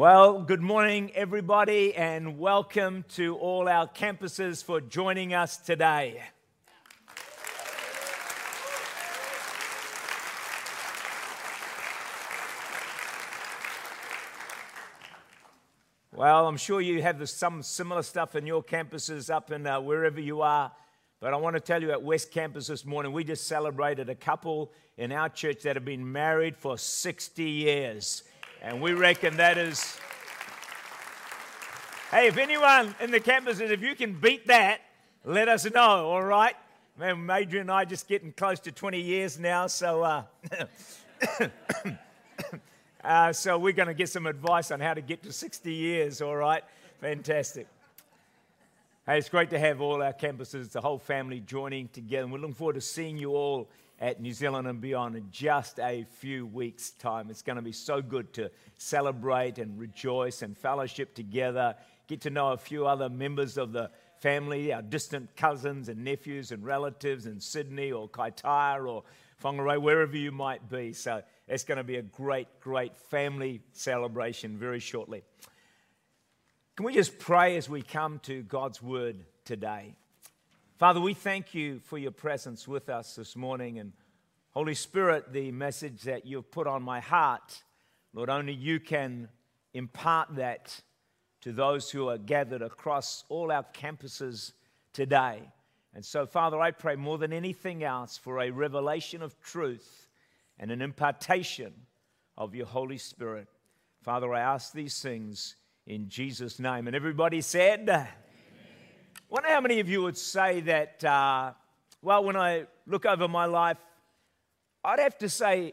Well, good morning, everybody, and welcome to all our campuses for joining us today. Well, I'm sure you have some similar stuff in your campuses up in uh, wherever you are. But I want to tell you at West Campus this morning, we just celebrated a couple in our church that have been married for 60 years. And we reckon that is. Hey, if anyone in the campus says, if you can beat that, let us know, all right? Man, Adrian and I just getting close to 20 years now, so uh, uh, so we're going to get some advice on how to get to 60 years, all right? Fantastic. Hey, it's great to have all our campuses, the whole family joining together. And we're looking forward to seeing you all at New Zealand and beyond in just a few weeks' time. It's going to be so good to celebrate and rejoice and fellowship together, get to know a few other members of the family, our distant cousins and nephews and relatives in Sydney or Kaitaia or Whangarei, wherever you might be. So it's going to be a great, great family celebration very shortly. Can we just pray as we come to God's word today? Father, we thank you for your presence with us this morning. And Holy Spirit, the message that you've put on my heart, Lord, only you can impart that to those who are gathered across all our campuses today. And so, Father, I pray more than anything else for a revelation of truth and an impartation of your Holy Spirit. Father, I ask these things in Jesus' name. And everybody said, wonder how many of you would say that, uh, well, when I look over my life, I'd have to say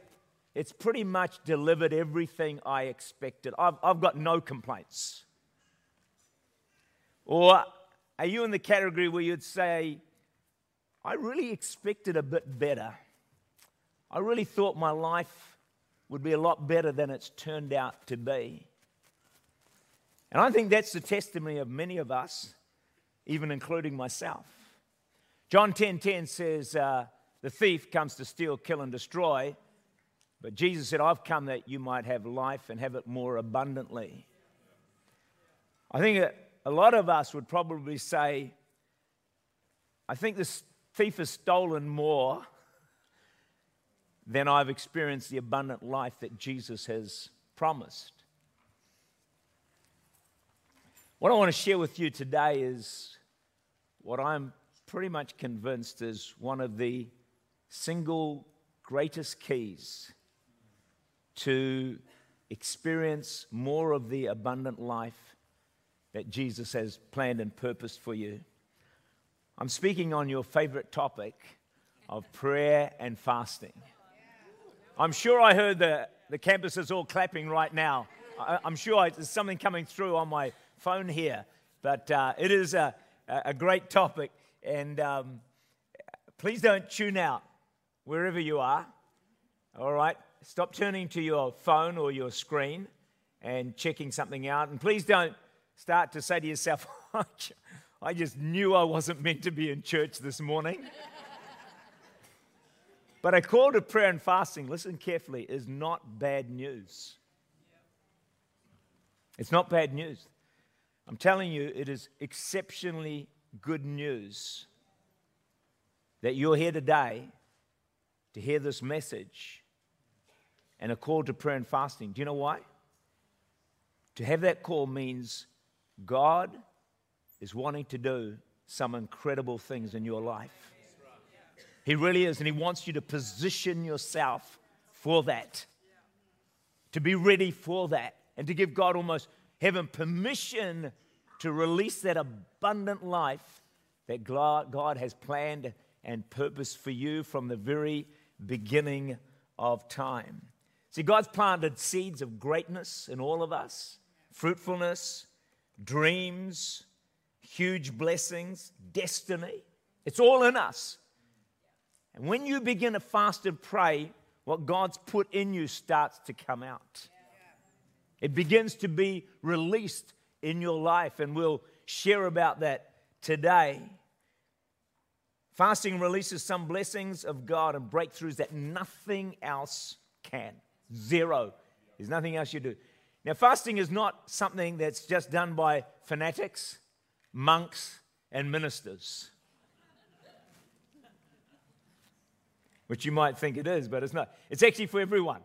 it's pretty much delivered everything I expected. I've, I've got no complaints. Or are you in the category where you'd say, I really expected a bit better? I really thought my life would be a lot better than it's turned out to be. And I think that's the testimony of many of us even including myself. John 10:10 10, 10 says, uh, "The thief comes to steal, kill, and destroy." But Jesus said, "I've come that you might have life and have it more abundantly." I think a lot of us would probably say, "I think this thief has stolen more than I've experienced the abundant life that Jesus has promised." What I want to share with you today is what I'm pretty much convinced is one of the single greatest keys to experience more of the abundant life that Jesus has planned and purposed for you. I'm speaking on your favorite topic of prayer and fasting. I'm sure I heard the, the campuses all clapping right now. I, am sure there's something coming through on my phone here, but uh, it is a a great topic. And um, please don't tune out wherever you are. All right? Stop turning to your phone or your screen and checking something out. And please don't start to say to yourself, I just knew I wasn't meant to be in church this morning. but a call to prayer and fasting, listen carefully, is not bad news. It's not bad news. I'm telling you, it is exceptionally good news that you're here today to hear this message and a call to prayer and fasting. Do you know why? To have that call means God is wanting to do some incredible things in your life. He really is, and He wants you to position yourself for that, to be ready for that, and to give God almost heaven permission to release that abundant life that God has planned and purposed for you from the very beginning of time. See, God's planted seeds of greatness in all of us fruitfulness, dreams, huge blessings, destiny. It's all in us. And when you begin to fast and pray, what God's put in you starts to come out. It begins to be released in your life, and we'll share about that today. Fasting releases some blessings of God and breakthroughs that nothing else can. Zero. There's nothing else you do. Now, fasting is not something that's just done by fanatics, monks, and ministers. Which you might think it is, but it's not. It's actually for everyone.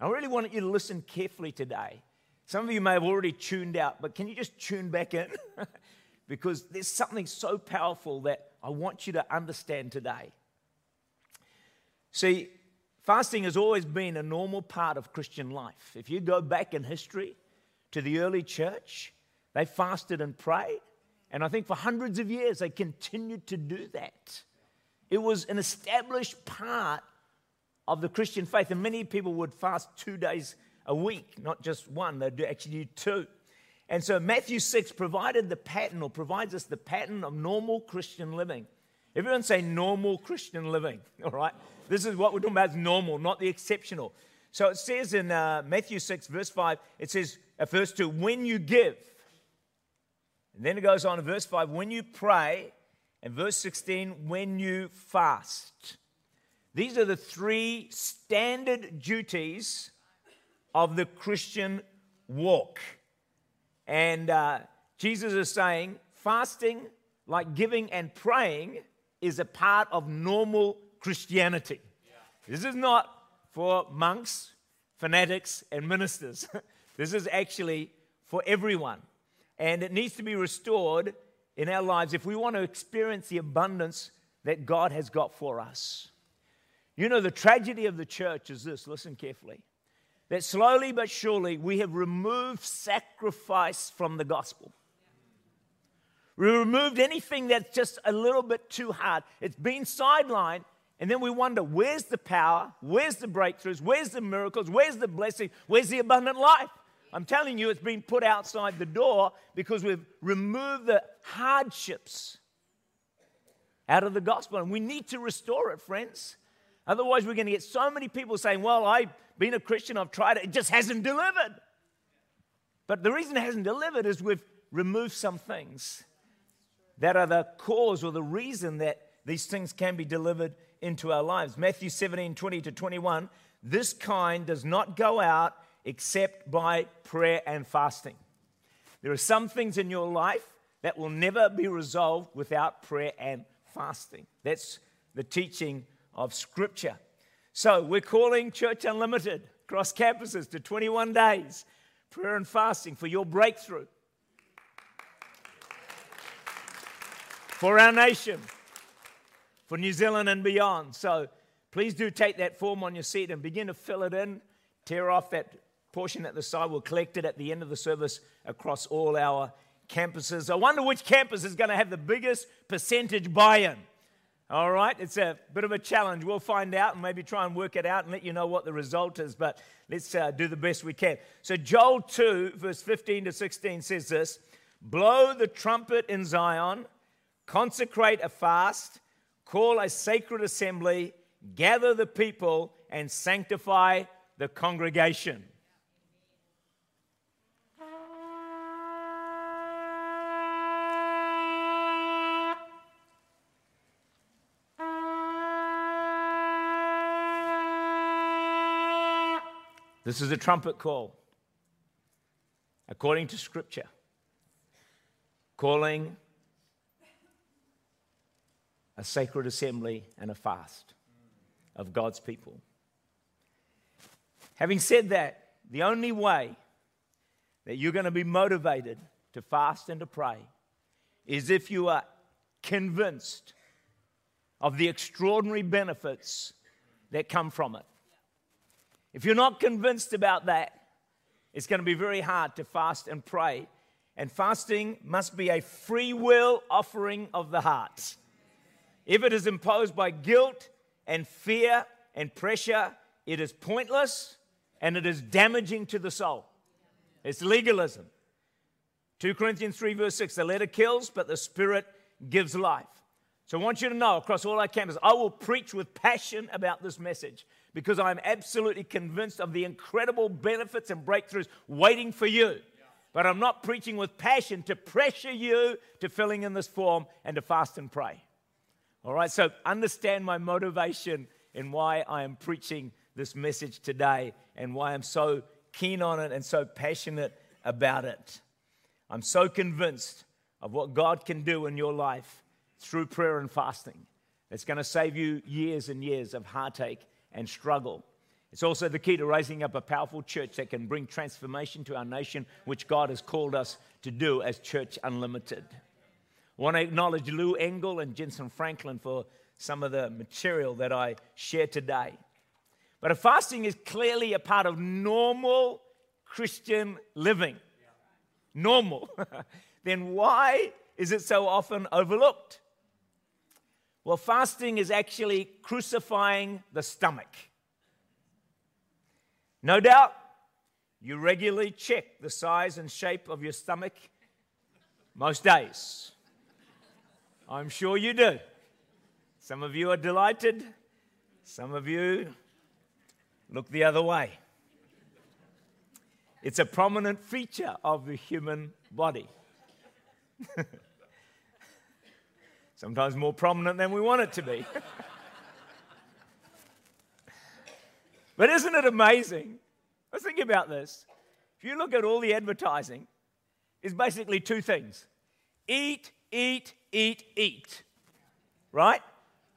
I really want you to listen carefully today. Some of you may have already tuned out, but can you just tune back in? because there's something so powerful that I want you to understand today. See, fasting has always been a normal part of Christian life. If you go back in history to the early church, they fasted and prayed. And I think for hundreds of years they continued to do that. It was an established part of the Christian faith. And many people would fast two days a week, not just one, they'd actually do two. And so Matthew 6 provided the pattern or provides us the pattern of normal Christian living. Everyone say normal Christian living, all right? This is what we're talking about, is normal, not the exceptional. So it says in uh, Matthew 6, verse 5, it says, uh, verse 2, when you give. And then it goes on in verse 5, when you pray. And verse 16, when you fast. These are the three standard duties of the Christian walk. And uh, Jesus is saying fasting, like giving and praying, is a part of normal Christianity. Yeah. This is not for monks, fanatics, and ministers. this is actually for everyone. And it needs to be restored in our lives if we want to experience the abundance that God has got for us. You know, the tragedy of the church is this listen carefully that slowly but surely we have removed sacrifice from the gospel. We removed anything that's just a little bit too hard. It's been sidelined, and then we wonder where's the power? Where's the breakthroughs? Where's the miracles? Where's the blessing? Where's the abundant life? I'm telling you, it's been put outside the door because we've removed the hardships out of the gospel. And we need to restore it, friends. Otherwise, we're going to get so many people saying, Well, I've been a Christian, I've tried it, it just hasn't delivered. But the reason it hasn't delivered is we've removed some things that are the cause or the reason that these things can be delivered into our lives. Matthew 17 20 to 21 this kind does not go out except by prayer and fasting. There are some things in your life that will never be resolved without prayer and fasting. That's the teaching of Scripture. So we're calling Church Unlimited across campuses to 21 days prayer and fasting for your breakthrough. For our nation, for New Zealand and beyond. So please do take that form on your seat and begin to fill it in. Tear off that portion at the side. We'll collect it at the end of the service across all our campuses. I wonder which campus is going to have the biggest percentage buy in. All right, it's a bit of a challenge. We'll find out and maybe try and work it out and let you know what the result is, but let's uh, do the best we can. So, Joel 2, verse 15 to 16 says this Blow the trumpet in Zion, consecrate a fast, call a sacred assembly, gather the people, and sanctify the congregation. This is a trumpet call, according to Scripture, calling a sacred assembly and a fast of God's people. Having said that, the only way that you're going to be motivated to fast and to pray is if you are convinced of the extraordinary benefits that come from it. If you're not convinced about that, it's going to be very hard to fast and pray. And fasting must be a free will offering of the heart. If it is imposed by guilt and fear and pressure, it is pointless and it is damaging to the soul. It's legalism. 2 Corinthians 3, verse 6 the letter kills, but the spirit gives life. So I want you to know across all our campuses, I will preach with passion about this message because I'm absolutely convinced of the incredible benefits and breakthroughs waiting for you. But I'm not preaching with passion to pressure you to filling in this form and to fast and pray. All right, so understand my motivation in why I am preaching this message today and why I'm so keen on it and so passionate about it. I'm so convinced of what God can do in your life through prayer and fasting. It's going to save you years and years of heartache and struggle. It's also the key to raising up a powerful church that can bring transformation to our nation, which God has called us to do as Church Unlimited. I want to acknowledge Lou Engle and Jentezen Franklin for some of the material that I share today. But if fasting is clearly a part of normal Christian living, normal, then why is it so often overlooked? Well, fasting is actually crucifying the stomach. No doubt, you regularly check the size and shape of your stomach most days. I'm sure you do. Some of you are delighted, some of you look the other way. It's a prominent feature of the human body. Sometimes more prominent than we want it to be. but isn't it amazing? Let's think about this. If you look at all the advertising, it's basically two things eat, eat, eat, eat. Right?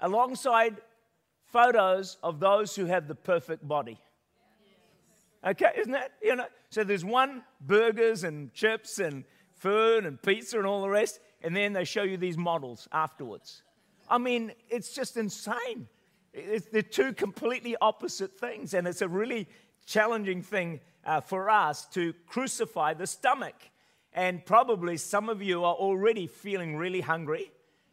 Alongside photos of those who have the perfect body. Okay, isn't that? You know, so there's one burgers and chips and food and pizza and all the rest, and then they show you these models afterwards. I mean, it's just insane. It's, they're two completely opposite things, and it's a really challenging thing uh, for us to crucify the stomach. And probably some of you are already feeling really hungry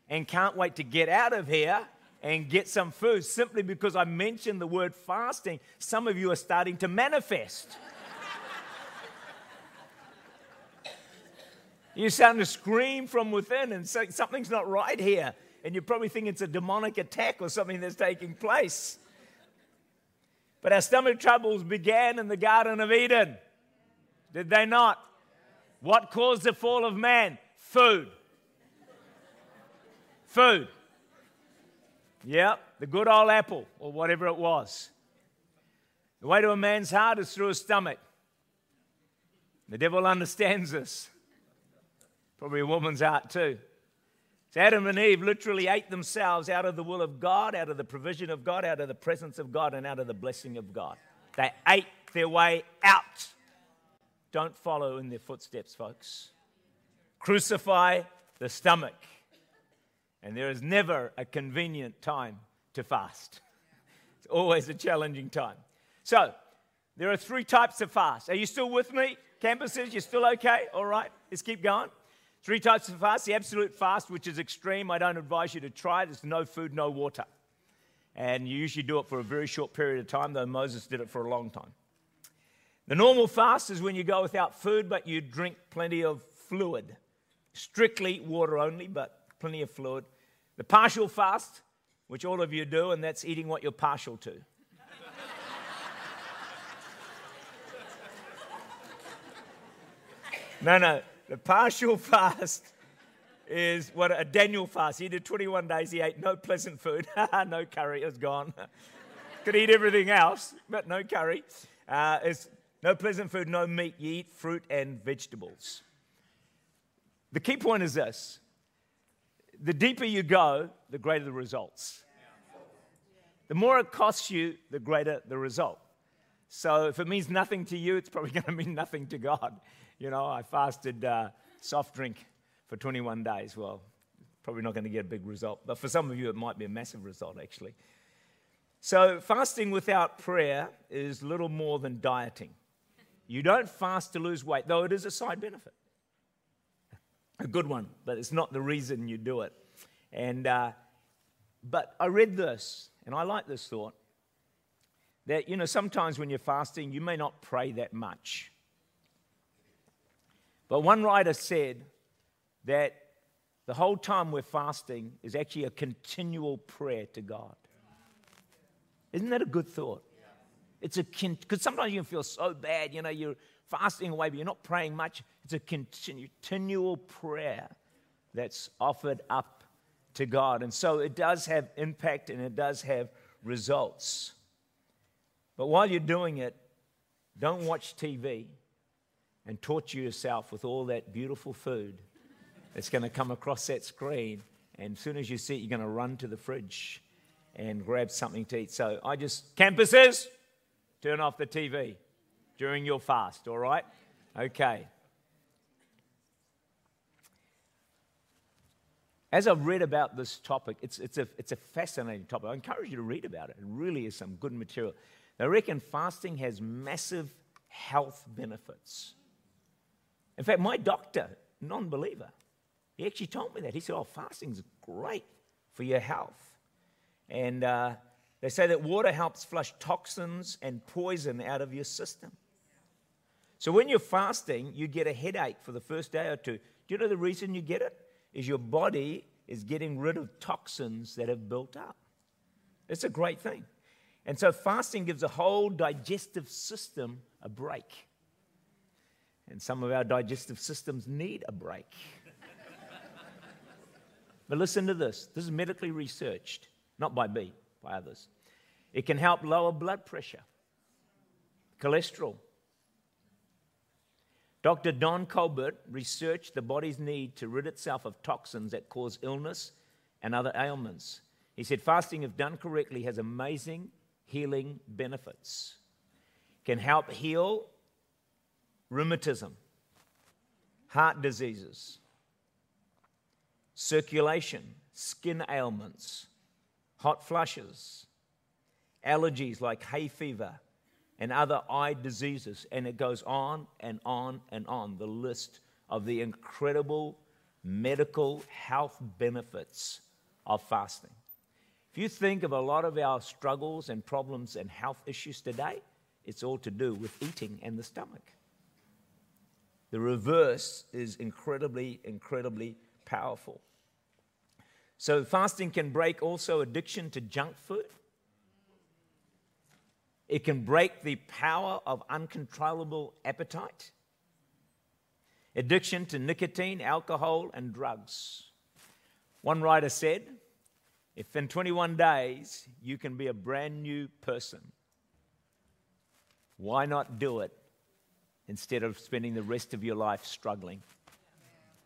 and can't wait to get out of here and get some food simply because I mentioned the word fasting. Some of you are starting to manifest. You're starting to scream from within and say something's not right here. And you probably think it's a demonic attack or something that's taking place. But our stomach troubles began in the Garden of Eden. Did they not? What caused the fall of man? Food. Food. Yep, the good old apple or whatever it was. The way to a man's heart is through his stomach. The devil understands this. Probably a woman's heart too. So Adam and Eve literally ate themselves out of the will of God, out of the provision of God, out of the presence of God, and out of the blessing of God. They ate their way out. Don't follow in their footsteps, folks. Crucify the stomach. And there is never a convenient time to fast, it's always a challenging time. So, there are three types of fast. Are you still with me? Campuses, You're still okay? All right, let's keep going. Three types of fast. The absolute fast, which is extreme, I don't advise you to try. There's no food, no water. And you usually do it for a very short period of time, though Moses did it for a long time. The normal fast is when you go without food, but you drink plenty of fluid. Strictly water only, but plenty of fluid. The partial fast, which all of you do, and that's eating what you're partial to. no, no. The partial fast is what a Daniel fast. He did 21 days. He ate no pleasant food, no curry. It was gone. Could eat everything else, but no curry. Uh, it's no pleasant food, no meat. You eat fruit and vegetables. The key point is this the deeper you go, the greater the results. The more it costs you, the greater the result. So if it means nothing to you, it's probably going to mean nothing to God. You know, I fasted uh, soft drink for 21 days. Well, probably not going to get a big result, but for some of you, it might be a massive result, actually. So, fasting without prayer is little more than dieting. You don't fast to lose weight, though it is a side benefit. A good one, but it's not the reason you do it. And, uh, but I read this, and I like this thought that, you know, sometimes when you're fasting, you may not pray that much. But one writer said that the whole time we're fasting is actually a continual prayer to God. Isn't that a good thought? It's a because sometimes you can feel so bad, you know, you're fasting away, but you're not praying much. It's a continual prayer that's offered up to God. And so it does have impact and it does have results. But while you're doing it, Don't watch TV and torture yourself with all that beautiful food that's going to come across that screen. And as soon as you see it, you're going to run to the fridge and grab something to eat. So I just, campuses, turn off the TV during your fast, all right? Okay. As I've read about this topic, it's, it's, a, it's a fascinating topic. I encourage you to read about it. It really is some good material. They reckon fasting has massive health benefits. In fact, my doctor, non believer, he actually told me that. He said, Oh, fasting is great for your health. And uh, they say that water helps flush toxins and poison out of your system. So when you're fasting, you get a headache for the first day or two. Do you know the reason you get it? Is your body is getting rid of toxins that have built up. It's a great thing. And so fasting gives the whole digestive system a break. And some of our digestive systems need a break. but listen to this this is medically researched, not by me, by others. It can help lower blood pressure, cholesterol. Dr. Don Colbert researched the body's need to rid itself of toxins that cause illness and other ailments. He said fasting, if done correctly, has amazing healing benefits. Can help heal rheumatism, heart diseases, circulation, skin ailments, hot flushes, allergies like hay fever, and other eye diseases. And it goes on and on and on the list of the incredible medical health benefits of fasting. If you think of a lot of our struggles and problems and health issues today, it's all to do with eating and the stomach. The reverse is incredibly, incredibly powerful. So, fasting can break also addiction to junk food. It can break the power of uncontrollable appetite, addiction to nicotine, alcohol, and drugs. One writer said, if in 21 days you can be a brand new person, why not do it instead of spending the rest of your life struggling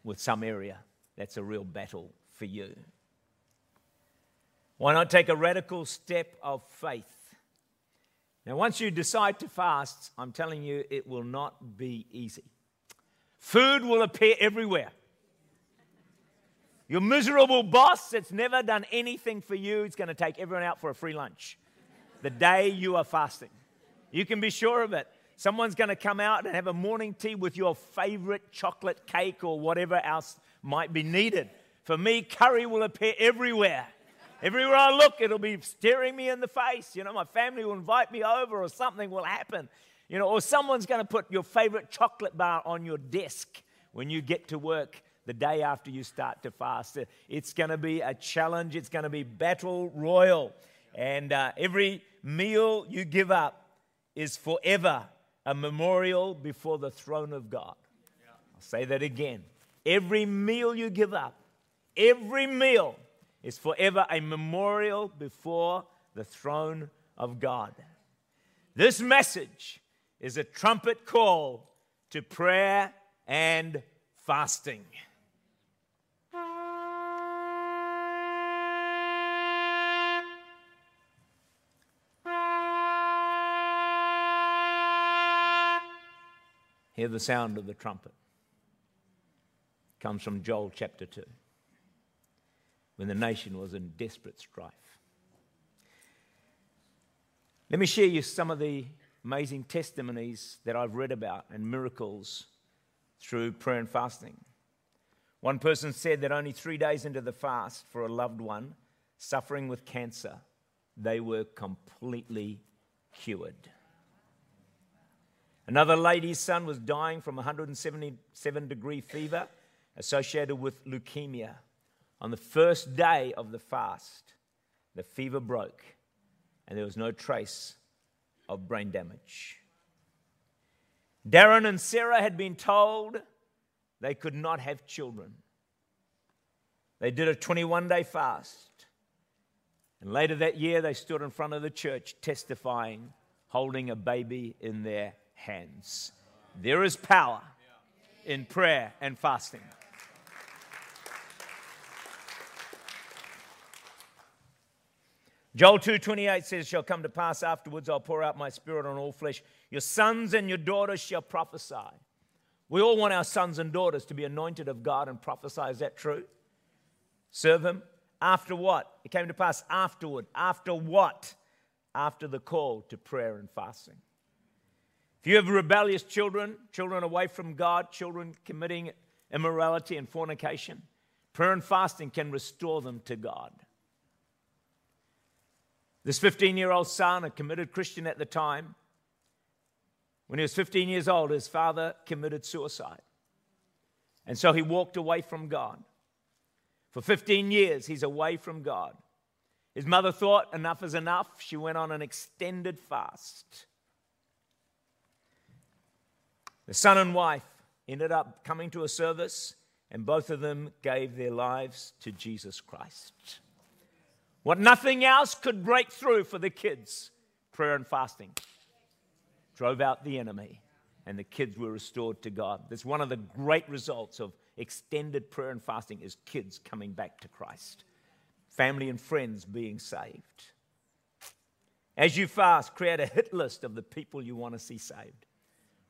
with some area that's a real battle for you? Why not take a radical step of faith? Now, once you decide to fast, I'm telling you, it will not be easy. Food will appear everywhere. Your miserable boss that's never done anything for you is going to take everyone out for a free lunch the day you are fasting. You can be sure of it. Someone's going to come out and have a morning tea with your favorite chocolate cake or whatever else might be needed. For me, curry will appear everywhere. Everywhere I look, it'll be staring me in the face. You know, my family will invite me over or something will happen. You know, or someone's going to put your favorite chocolate bar on your desk when you get to work the day after you start to fast. It's going to be a challenge, it's going to be battle royal. And uh, every meal you give up is forever a memorial before the throne of God. I'll say that again. Every meal you give up, every meal is forever a memorial before the throne of God. This message is a trumpet call to prayer and fasting. Hear the sound of the trumpet. Comes from Joel chapter 2, when the nation was in desperate strife. Let me share you some of the amazing testimonies that I've read about and miracles through prayer and fasting. One person said that only three days into the fast for a loved one suffering with cancer, they were completely cured. Another lady's son was dying from 177 degree fever associated with leukemia. On the first day of the fast, the fever broke and there was no trace of brain damage. Darren and Sarah had been told they could not have children. They did a 21 day fast. And later that year, they stood in front of the church testifying, holding a baby in their hands. There is power in prayer and fasting. Joel 2:28 says, "Shall come to pass afterwards I'll pour out my spirit on all flesh. Your sons and your daughters shall prophesy." We all want our sons and daughters to be anointed of God and prophesy. Is that true? Serve Him. After what? It came to pass afterward. After what? After the call to prayer and fasting. If you have rebellious children, children away from God, children committing immorality and fornication, prayer and fasting can restore them to God. This 15 year old son, a committed Christian at the time, when he was 15 years old, his father committed suicide. And so he walked away from God. For 15 years, he's away from God. His mother thought enough is enough. She went on an extended fast. The son and wife ended up coming to a service, and both of them gave their lives to Jesus Christ. What nothing else could break through for the kids prayer and fasting. Drove out the enemy, and the kids were restored to God. That's one of the great results of extended prayer and fasting is kids coming back to Christ, family and friends being saved. As you fast, create a hit list of the people you want to see saved.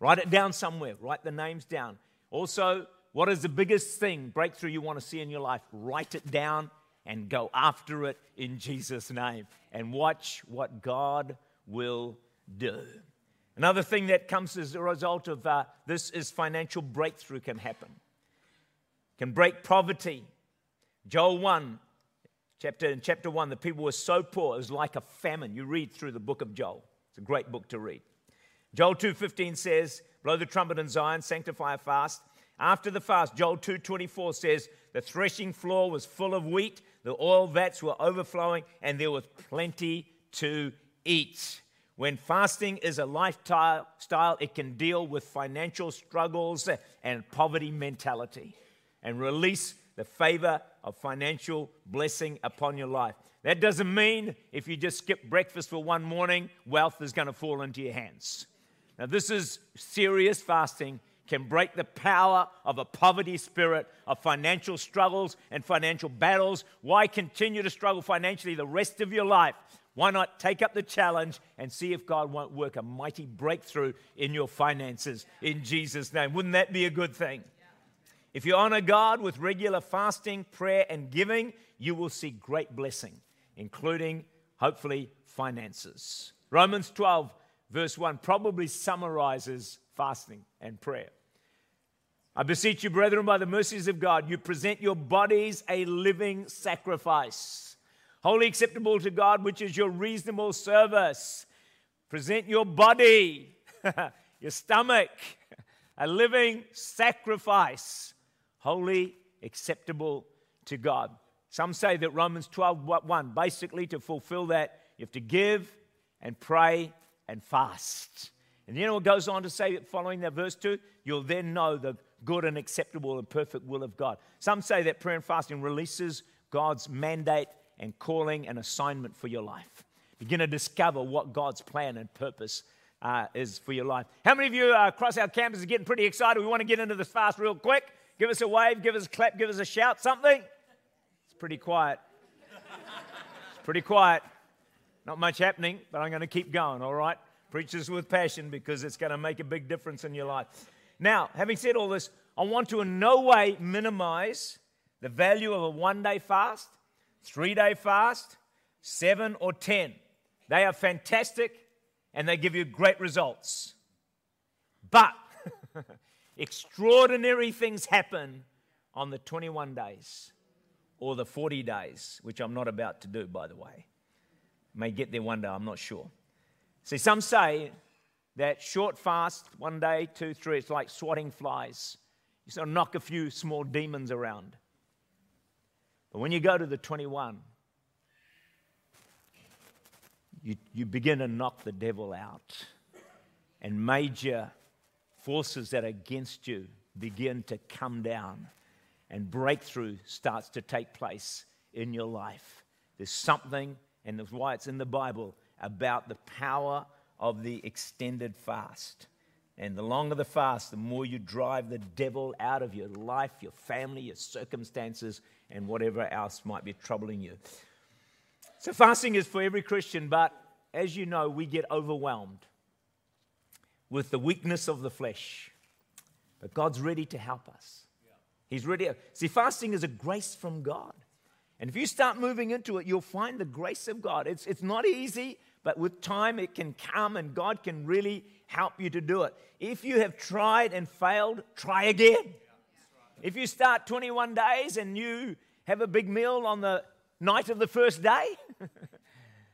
Write it down somewhere, write the names down. Also, what is the biggest thing, breakthrough you want to see in your life? Write it down and go after it in Jesus' name and watch what God will do. Another thing that comes as a result of uh, this is financial breakthrough can happen, can break poverty. Joel 1, chapter, in chapter 1, the people were so poor, it was like a famine. You read through the book of Joel. It's a great book to read. Joel 2.15 says, blow the trumpet in Zion, sanctify a fast. After the fast, Joel 2.24 says, the threshing floor was full of wheat, the oil vats were overflowing, and there was plenty to eat. When fasting is a lifestyle, it can deal with financial struggles and poverty mentality and release the favor of financial blessing upon your life. That doesn't mean if you just skip breakfast for one morning, wealth is going to fall into your hands. Now, this is serious fasting can break the power of a poverty spirit, of financial struggles and financial battles. Why continue to struggle financially the rest of your life? Why not take up the challenge and see if God won't work a mighty breakthrough in your finances in Jesus' name? Wouldn't that be a good thing? If you honor God with regular fasting, prayer, and giving, you will see great blessing, including, hopefully, finances. Romans 12, verse 1, probably summarizes fasting and prayer. I beseech you, brethren, by the mercies of God, you present your bodies a living sacrifice, wholly acceptable to God, which is your reasonable service. Present your body, your stomach, a living sacrifice, wholly acceptable to God. Some say that Romans 12, 1, basically to fulfill that, you have to give and pray and fast. And you know what goes on to say that following that verse 2? You'll then know the good and acceptable and perfect will of God. Some say that prayer and fasting releases God's mandate and calling and assignment for your life. Begin to discover what God's plan and purpose uh, is for your life. How many of you uh, across our campus are getting pretty excited? We want to get into this fast real quick. Give us a wave, give us a clap, give us a shout, something. It's pretty quiet. It's pretty quiet. Not much happening, but I'm going to keep going, all right? Preach this with passion because it's going to make a big difference in your life. Now, having said all this, I want to in no way minimize the value of a one day fast, three day fast, seven or ten. They are fantastic and they give you great results. But extraordinary things happen on the 21 days or the 40 days, which I'm not about to do, by the way. May get there one day, I'm not sure. See, some say that short fast, one day, two, three, it's like swatting flies. You sort of knock a few small demons around. But when you go to the 21, you, you begin to knock the devil out. And major forces that are against you begin to come down. And breakthrough starts to take place in your life. There's something, and that's why it's in the Bible about the power of the extended fast. And the longer the fast, the more you drive the devil out of your life, your family, your circumstances, and whatever else might be troubling you. So, fasting is for every Christian, but as you know, we get overwhelmed with the weakness of the flesh. But God's ready to help us. He's ready. See, fasting is a grace from God. And if you start moving into it, you'll find the grace of God. It's, it's not easy, but with time it can come and God can really help you to do it. If you have tried and failed, try again. If you start 21 days and you have a big meal on the night of the first day,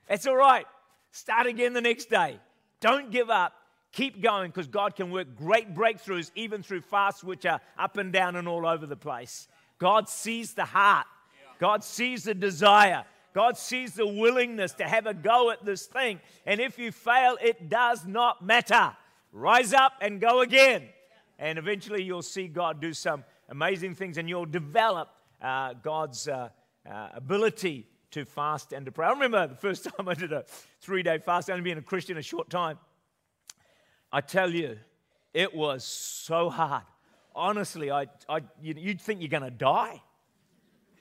that's all right. Start again the next day. Don't give up. Keep going because God can work great breakthroughs even through fasts which are up and down and all over the place. God sees the heart, God sees the desire. God sees the willingness to have a go at this thing. And if you fail, it does not matter. Rise up and go again. And eventually you'll see God do some amazing things and you'll develop uh, God's uh, uh, ability to fast and to pray. I remember the first time I did a three day fast, only been a Christian a short time. I tell you, it was so hard. Honestly, I, I, you'd think you're going to die.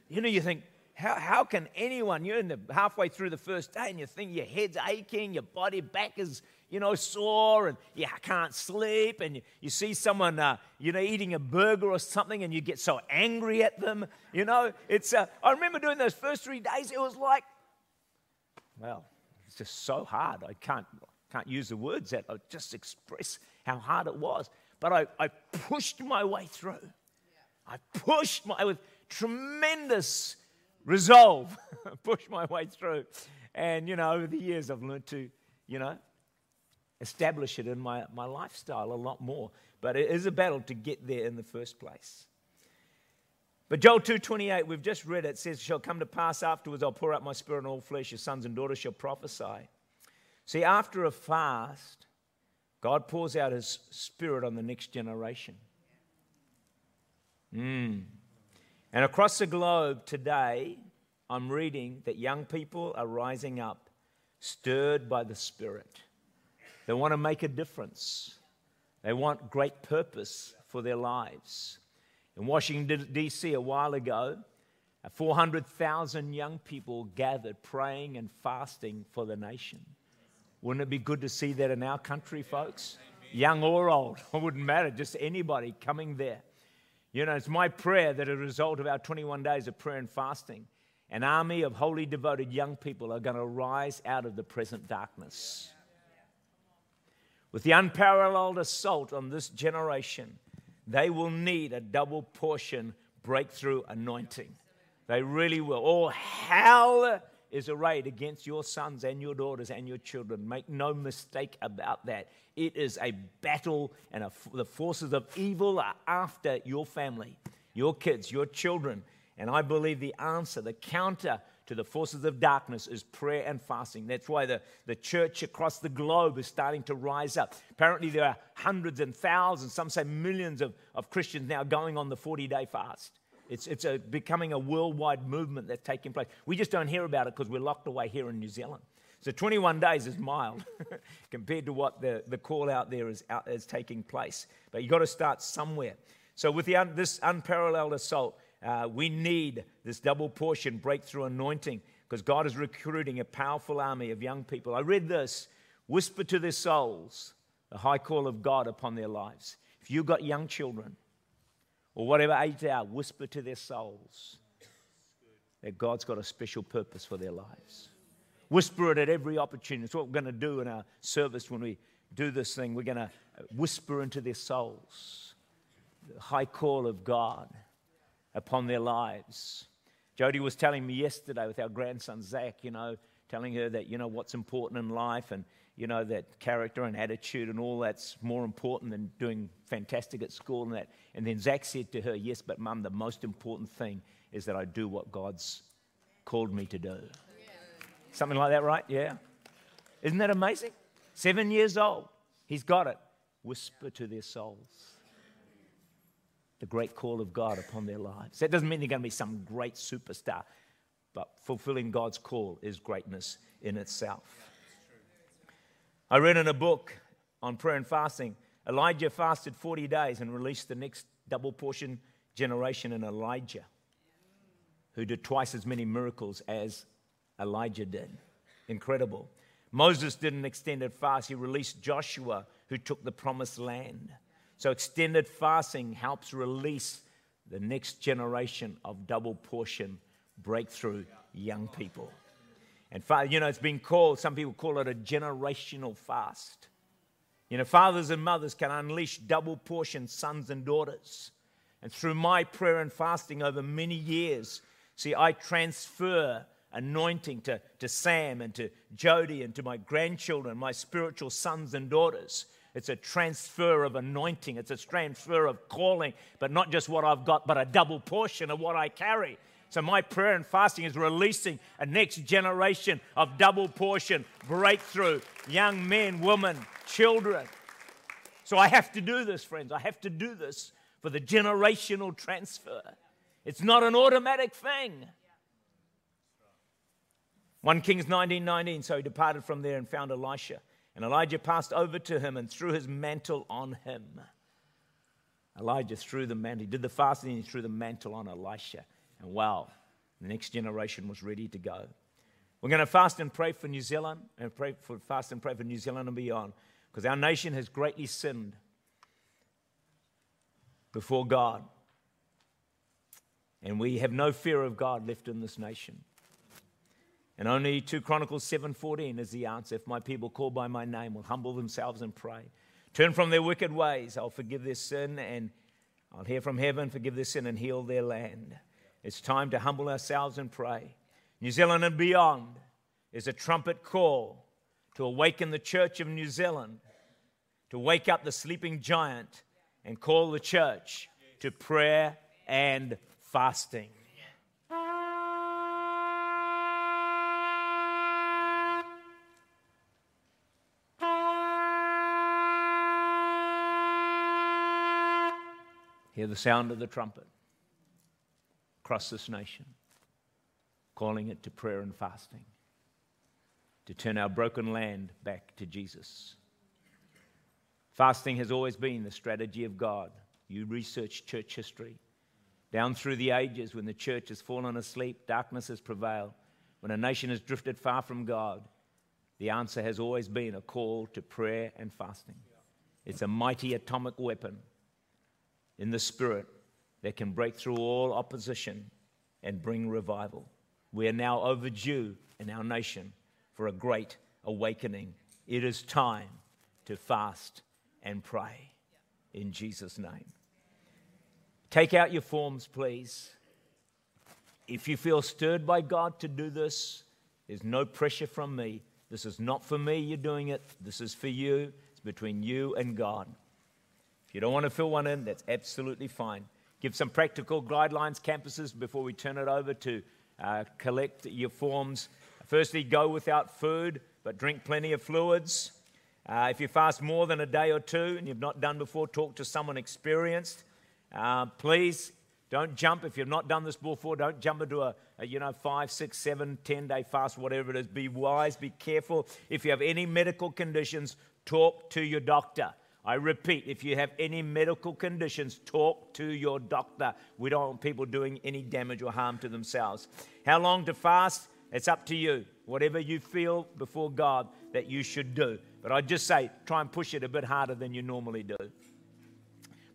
You know, you think, how, how can anyone, you're in the halfway through the first day and you think your head's aching, your body back is, you know, sore and you can't sleep and you, you see someone, uh, you know, eating a burger or something and you get so angry at them. You know, it's, uh, I remember doing those first three days, it was like, well, it's just so hard. I can't, can't use the words that I just express how hard it was. But I, I pushed my way through. I pushed my with tremendous resolve, push my way through. And you know, over the years I've learned to, you know, establish it in my, my lifestyle a lot more. But it is a battle to get there in the first place. But Joel 2:28, we've just read it, says, Shall come to pass afterwards, I'll pour out my spirit on all flesh, your sons and daughters shall prophesy. See, after a fast, God pours out his spirit on the next generation. Mm. And across the globe today, I'm reading that young people are rising up, stirred by the Spirit. They want to make a difference, they want great purpose for their lives. In Washington, D.C., a while ago, 400,000 young people gathered praying and fasting for the nation. Wouldn't it be good to see that in our country, folks? Young or old, it wouldn't matter, just anybody coming there. You know, it's my prayer that as a result of our 21 days of prayer and fasting, an army of holy, devoted young people are going to rise out of the present darkness. With the unparalleled assault on this generation, they will need a double portion breakthrough anointing. They really will. All hell is arrayed against your sons and your daughters and your children. Make no mistake about that. It is a battle, and a, the forces of evil are after your family, your kids, your children. And I believe the answer, the counter to the forces of darkness is prayer and fasting. That's why the, the church across the globe is starting to rise up. Apparently, there are hundreds and thousands, some say millions of, of Christians now going on the 40 day fast. It's, it's a, becoming a worldwide movement that's taking place. We just don't hear about it because we're locked away here in New Zealand. So 21 days is mild compared to what the, the call out there is, out, is taking place. But you've got to start somewhere. So with the un, this unparalleled assault, uh, we need this double portion breakthrough anointing because God is recruiting a powerful army of young people. I read this whisper to their souls the high call of God upon their lives. If you've got young children, or whatever age they are, whisper to their souls that God's got a special purpose for their lives. Whisper it at every opportunity. It's what we're going to do in our service when we do this thing. We're going to whisper into their souls the high call of God upon their lives. Jody was telling me yesterday with our grandson Zach, you know, telling her that, you know, what's important in life and you know, that character and attitude and all that's more important than doing fantastic at school and that. And then Zach said to her, Yes, but mum, the most important thing is that I do what God's called me to do. Something like that, right? Yeah. Isn't that amazing? Seven years old. He's got it. Whisper to their souls the great call of God upon their lives. That doesn't mean they're going to be some great superstar, but fulfilling God's call is greatness in itself. I read in a book on prayer and fasting Elijah fasted 40 days and released the next double portion generation in Elisha, who did twice as many miracles as Elijah did. Incredible. Moses did an extended fast. He released Joshua, who took the promised land. So, extended fasting helps release the next generation of double portion breakthrough young people. And, Father, you know, it's been called, some people call it a generational fast. You know, fathers and mothers can unleash double portion sons and daughters. And through my prayer and fasting over many years, see, I transfer anointing to, to Sam and to Jody and to my grandchildren, my spiritual sons and daughters. It's a transfer of anointing, it's a transfer of calling, but not just what I've got, but a double portion of what I carry. So, my prayer and fasting is releasing a next generation of double portion breakthrough young men, women, children. So, I have to do this, friends. I have to do this for the generational transfer. It's not an automatic thing. 1 Kings 19:19 so he departed from there and found Elisha and Elijah passed over to him and threw his mantle on him. Elijah threw the mantle. He did the fasting and he threw the mantle on Elisha. And wow, the next generation was ready to go. We're going to fast and pray for New Zealand and pray for fast and pray for New Zealand and beyond because our nation has greatly sinned before God. And we have no fear of God left in this nation. And only 2 Chronicles 7:14 is the answer. If my people called by my name will humble themselves and pray, turn from their wicked ways, I'll forgive their sin and I'll hear from heaven, forgive their sin and heal their land. It's time to humble ourselves and pray. New Zealand and beyond is a trumpet call to awaken the church of New Zealand, to wake up the sleeping giant and call the church to prayer and fasting. Hear the sound of the trumpet across this nation, calling it to prayer and fasting, to turn our broken land back to Jesus. Fasting has always been the strategy of God. You research church history. Down through the ages, when the church has fallen asleep, darkness has prevailed, when a nation has drifted far from God, the answer has always been a call to prayer and fasting. It's a mighty atomic weapon in the Spirit that can break through all opposition and bring revival. We are now overdue in our nation for a great awakening. It is time to fast and pray in Jesus' name. Take out your forms, please. If you feel stirred by God to do this, there's no pressure from me. This is not for me, you're doing it. This is for you. It's between you and God. If you don't want to fill one in, that's absolutely fine. Give some practical guidelines, campuses, before we turn it over to uh, collect your forms. Firstly, go without food, but drink plenty of fluids. Uh, if you fast more than a day or two and you've not done before, talk to someone experienced. Uh, please don't jump if you've not done this before. Don't jump into a, a, you know five, six, seven, ten day fast, whatever it is. Be wise, be careful. If you have any medical conditions, talk to your doctor. I repeat, if you have any medical conditions, talk to your doctor. We don't want people doing any damage or harm to themselves. How long to fast? It's up to you. Whatever you feel before God that you should do. But I just say, try and push it a bit harder than you normally do.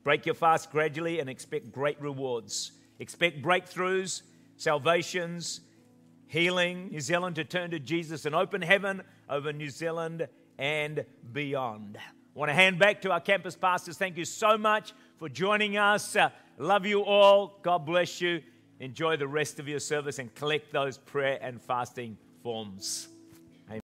Break your fast gradually and expect great rewards. Expect breakthroughs, salvations, healing, New Zealand to turn to Jesus, and open heaven over New Zealand and beyond. I want to hand back to our campus pastors. Thank you so much for joining us. Uh, love you all. God bless you. Enjoy the rest of your service and collect those prayer and fasting forms.